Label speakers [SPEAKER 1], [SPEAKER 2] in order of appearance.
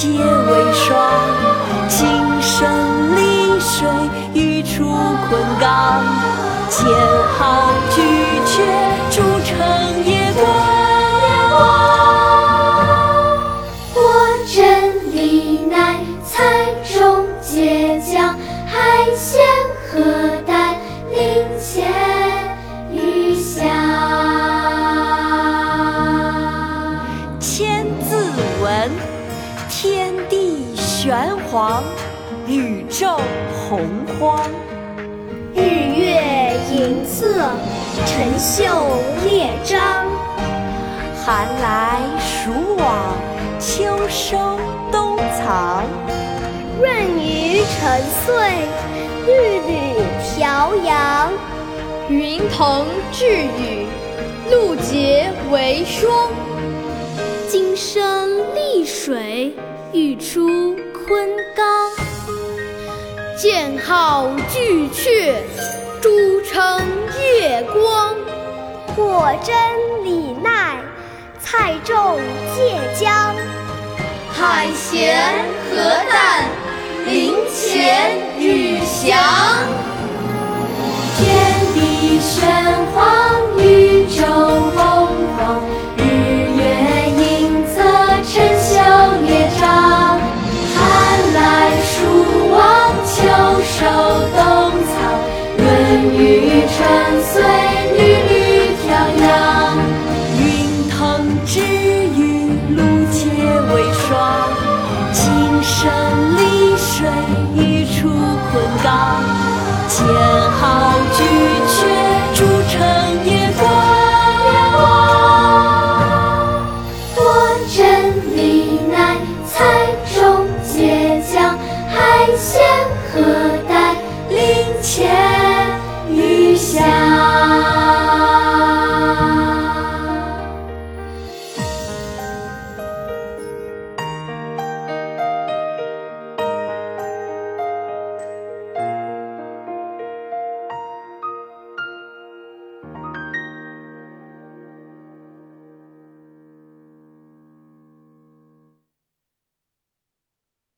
[SPEAKER 1] 露结为霜。金生丽水，玉出昆冈。剑号巨阙，铸成夜光。
[SPEAKER 2] 国珍历乃彩中结将，海鲜河淡鳞切
[SPEAKER 1] 天地玄黄，宇宙洪荒。
[SPEAKER 3] 日月盈仄，辰宿列张。
[SPEAKER 1] 寒来暑往，秋收冬藏。
[SPEAKER 3] 闰余成岁，缕缕调阳。
[SPEAKER 4] 云腾致雨，露结为霜。
[SPEAKER 5] 金生丽水，玉出昆冈。
[SPEAKER 4] 剑号巨阙，珠成夜光。
[SPEAKER 3] 果珍历乃彩中结将，
[SPEAKER 4] 海咸河淡，鳞切鱼翔。
[SPEAKER 2] 天地玄黄。仙鹤带林泉